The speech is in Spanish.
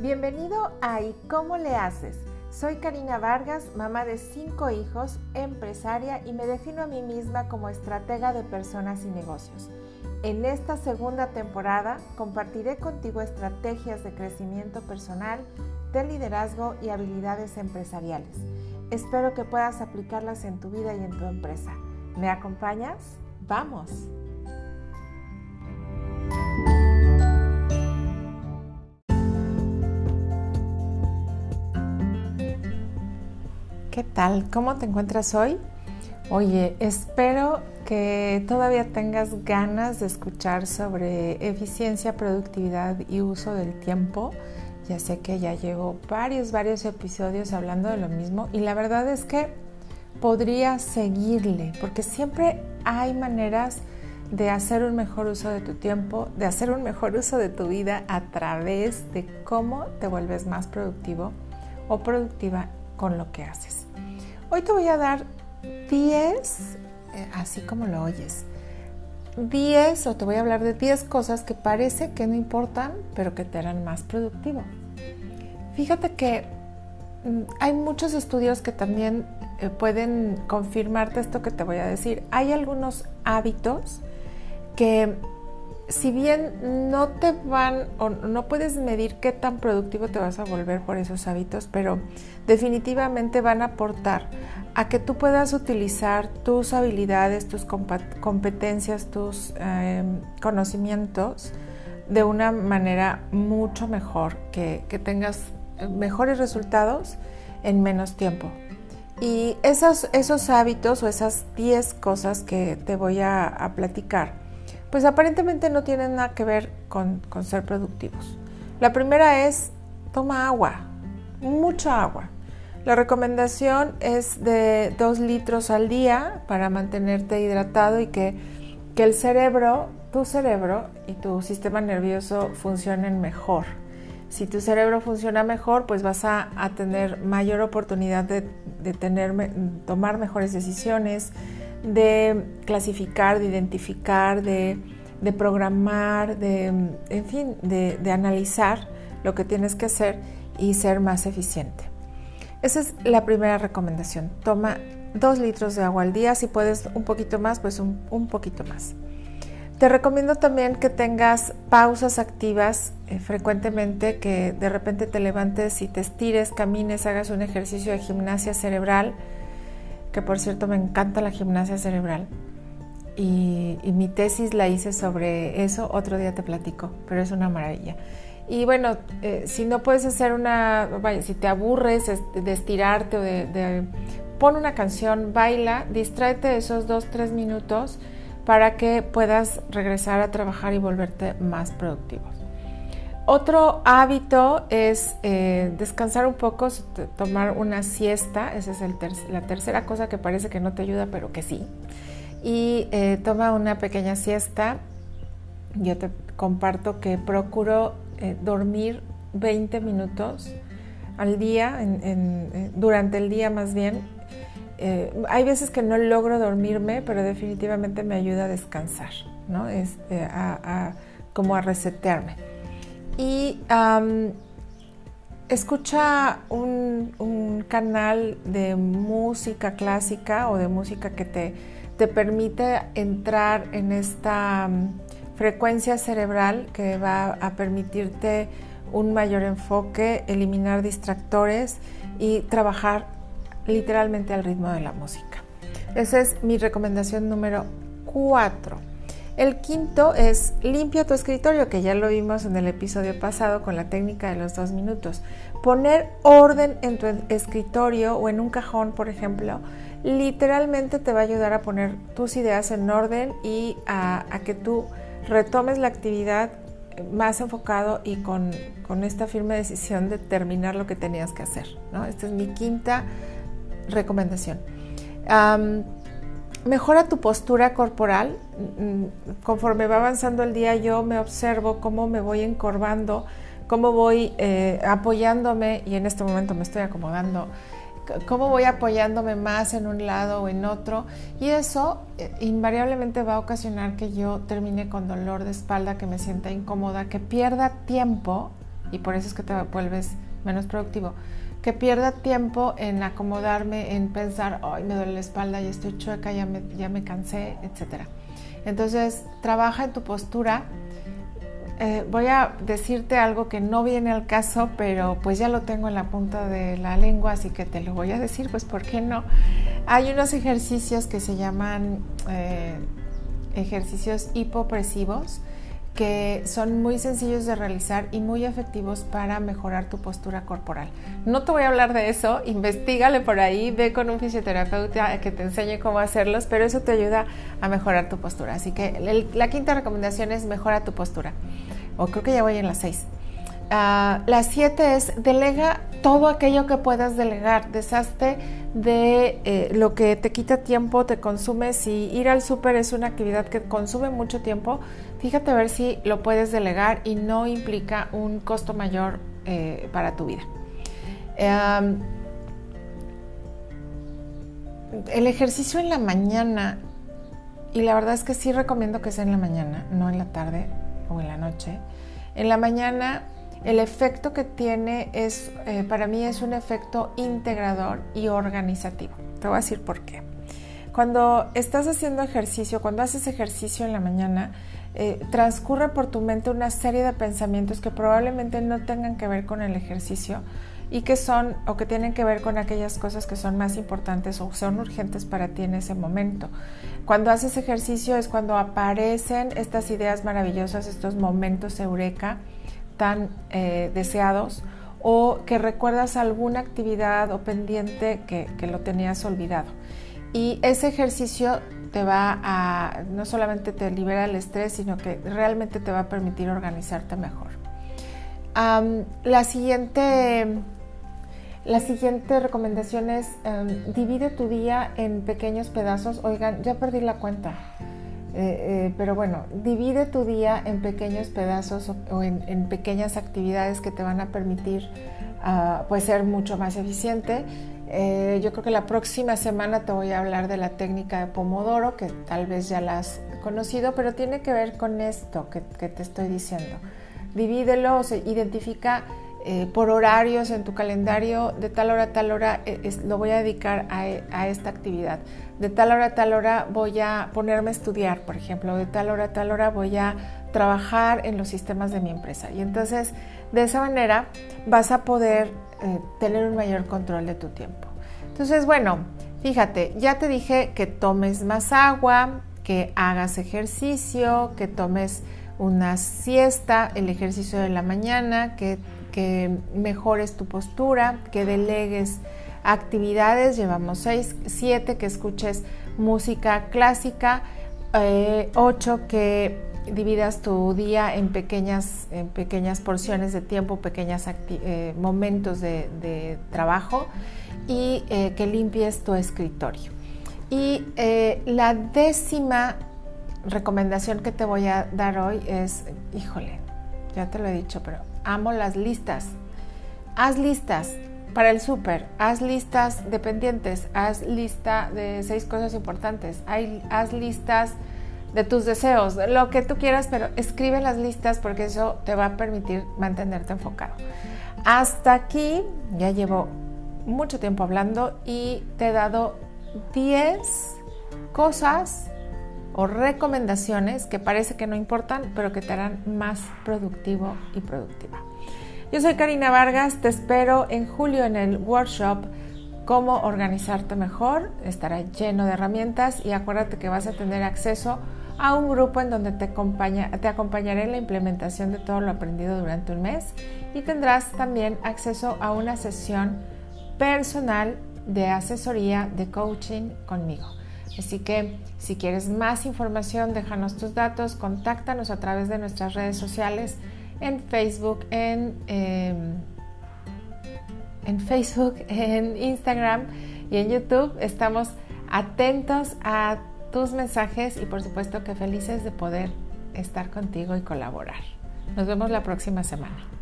Bienvenido a ¿Y cómo le haces? Soy Karina Vargas, mamá de cinco hijos, empresaria y me defino a mí misma como estratega de personas y negocios. En esta segunda temporada compartiré contigo estrategias de crecimiento personal, de liderazgo y habilidades empresariales. Espero que puedas aplicarlas en tu vida y en tu empresa. ¿Me acompañas? ¡Vamos! ¿Qué tal? ¿Cómo te encuentras hoy? Oye, espero que todavía tengas ganas de escuchar sobre eficiencia, productividad y uso del tiempo. Ya sé que ya llevo varios, varios episodios hablando de lo mismo y la verdad es que podría seguirle porque siempre hay maneras de hacer un mejor uso de tu tiempo, de hacer un mejor uso de tu vida a través de cómo te vuelves más productivo o productiva con lo que haces. Hoy te voy a dar 10, eh, así como lo oyes, 10 o te voy a hablar de 10 cosas que parece que no importan, pero que te harán más productivo. Fíjate que mm, hay muchos estudios que también eh, pueden confirmarte esto que te voy a decir. Hay algunos hábitos que si bien no te van o no puedes medir qué tan productivo te vas a volver por esos hábitos, pero definitivamente van a aportar a que tú puedas utilizar tus habilidades, tus competencias, tus em, conocimientos de una manera mucho mejor, que, tengas mejores resultados en menos tiempo. Y esos, esos hábitos o esas 10 cosas que te voy a platicar, pues aparentemente no tienen nada que ver con, ser productivos. La primera es toma agua, mucha agua. La recomendación es de 2 litros al día para mantenerte hidratado y que, que, el cerebro, tu cerebro y tu sistema nervioso funcionen mejor. Si tu cerebro funciona mejor, pues vas a, tener mayor oportunidad de, de tener, tomar mejores decisiones, de clasificar, de identificar, de, programar, de, en fin, de, analizar lo que tienes que hacer y ser más eficiente. Esa es la primera recomendación. Toma dos litros de agua al día. Si puedes un poquito más, pues un, un poquito más. Te recomiendo también que tengas pausas activas eh, frecuentemente, que de repente te levantes y te estires, camines, hagas un ejercicio de gimnasia cerebral que por cierto me encanta la gimnasia cerebral. Y, mi tesis la hice sobre eso, otro día te platico, pero es una maravilla. Y bueno, eh, si no puedes hacer una, si te aburres de estirarte o de, pon una canción, baila, distráete esos dos, tres minutos para que puedas regresar a trabajar y volverte más productivo. Otro hábito es eh, descansar un poco, tomar una siesta. Esa es la tercera cosa que parece que no te ayuda, pero que sí. Y eh, toma una pequeña siesta. Yo te comparto que procuro eh, dormir 20 minutos al día, durante el día más bien. hay veces que no logro dormirme, pero definitivamente me ayuda a descansar, ¿no? Este, como a resetearme y escucha un, canal de música clásica o de música que te, te permite entrar en esta frecuencia cerebral que va a permitirte un mayor enfoque, eliminar distractores y trabajar literalmente al ritmo de la música. Esa es mi recomendación número cuatro. El quinto es limpia tu escritorio, que ya lo vimos en el episodio pasado con la técnica de los dos minutos. Poner orden en tu escritorio o en un cajón, por ejemplo, literalmente te va a ayudar a poner tus ideas en orden y a, que tú retomes la actividad más enfocado y con, esta firme decisión de terminar lo que tenías que hacer. Esta es mi quinta recomendación. Mejora tu postura corporal. Mm, conforme va avanzando el día, yo me observo cómo me voy encorvando, cómo voy eh, apoyándome, y en este momento me estoy acomodando, cómo voy apoyándome más en un lado o en otro. Y eso eh, invariablemente va a ocasionar que yo termine con dolor de espalda, que me sienta incómoda, que pierda tiempo y por eso es que te vuelves menos productivo. Que pierda tiempo en acomodarme, en pensar, ay, me duele la espalda, ya estoy chueca, ya me, ya me cansé, etc. Entonces, trabaja en tu postura. Eh, voy a decirte algo que no viene al caso, pero pues ya lo tengo en la punta de la lengua, así que te lo voy a decir, pues ¿por qué no? Hay unos ejercicios que se llaman eh, ejercicios hipopresivos que son muy sencillos de realizar y muy efectivos para mejorar tu postura corporal. No te voy a hablar de eso, investigale por ahí, ve con un fisioterapeuta que te enseñe cómo hacerlos, pero eso te ayuda a mejorar tu postura. Así que la quinta recomendación es mejora tu postura. O creo que ya voy en las seis. Ah, la siete es delega todo aquello que puedas delegar, deshazte de eh, lo que te quita tiempo, te consume. Si ir al súper es una actividad que consume mucho tiempo, fíjate a ver si lo puedes delegar y no implica un costo mayor eh, para tu vida. el ejercicio en la mañana, y la verdad es que sí recomiendo que sea en la mañana, no en la tarde o en la noche. En la mañana el efecto que tiene es, eh, para mí es un efecto integrador y organizativo. Te voy a decir por qué. Cuando estás haciendo ejercicio, cuando haces ejercicio en la mañana, eh, transcurre por tu mente una serie de pensamientos que probablemente no tengan que ver con el ejercicio y que son o que tienen que ver con aquellas cosas que son más importantes o son urgentes para ti en ese momento. Cuando haces ejercicio es cuando aparecen estas ideas maravillosas, estos momentos eureka tan eh, deseados o que recuerdas alguna actividad o pendiente que, que lo tenías olvidado. Y ese ejercicio te va a, no solamente te libera el estrés, sino que realmente te va a permitir organizarte mejor. la, siguiente, la siguiente recomendación es divide tu día en pequeños pedazos. Oigan, ya perdí la cuenta. Eh, eh, pero bueno, divide tu día en pequeños pedazos o, en, pequeñas actividades que te van a permitir uh, pues ser mucho más eficiente. Eh, yo creo que la próxima semana te voy a hablar de la técnica de Pomodoro, que tal vez ya la has conocido, pero tiene que ver con esto que, te estoy diciendo. Divídelo, o identifica por horarios en tu calendario, de tal hora a tal hora lo voy a dedicar a, a esta actividad de tal hora a tal hora voy a ponerme a estudiar, por ejemplo, de tal hora a tal hora voy a trabajar en los sistemas de mi empresa. Y entonces, de esa manera, vas a poder eh, tener un mayor control de tu tiempo. Entonces, bueno, fíjate, ya te dije que tomes más agua, que hagas ejercicio, que tomes una siesta, el ejercicio de la mañana, que, que mejores tu postura, que delegues actividades, llevamos seis, siete que escuches música clásica, eh, ocho que dividas tu día en pequeñas, en pequeñas porciones de tiempo, pequeños eh, momentos de, trabajo y eh, que limpies tu escritorio. Y la décima recomendación que te voy a dar hoy es, híjole, ya te lo he dicho, pero amo las listas. Haz listas, para el súper, haz listas dependientes, haz lista de seis cosas importantes, haz listas de tus deseos, lo que tú quieras, pero escribe las listas porque eso te va a permitir mantenerte enfocado. Hasta aquí ya llevo mucho tiempo hablando y te he dado 10 cosas o recomendaciones que parece que no importan, pero que te harán más productivo y productiva. Yo soy Karina Vargas, te espero en julio en el workshop Cómo organizarte mejor. Estará lleno de herramientas y acuérdate que vas a tener acceso un grupo en donde te, te acompañaré en la implementación de todo lo aprendido durante un mes y tendrás también acceso a una sesión personal de asesoría de coaching conmigo. Así que si quieres más información, déjanos tus datos, contáctanos a través de nuestras redes sociales en Facebook, en, em, en Facebook, en Instagram y en YouTube. Estamos atentos a tus mensajes y por supuesto que felices de poder estar contigo y colaborar. Nos vemos la próxima semana.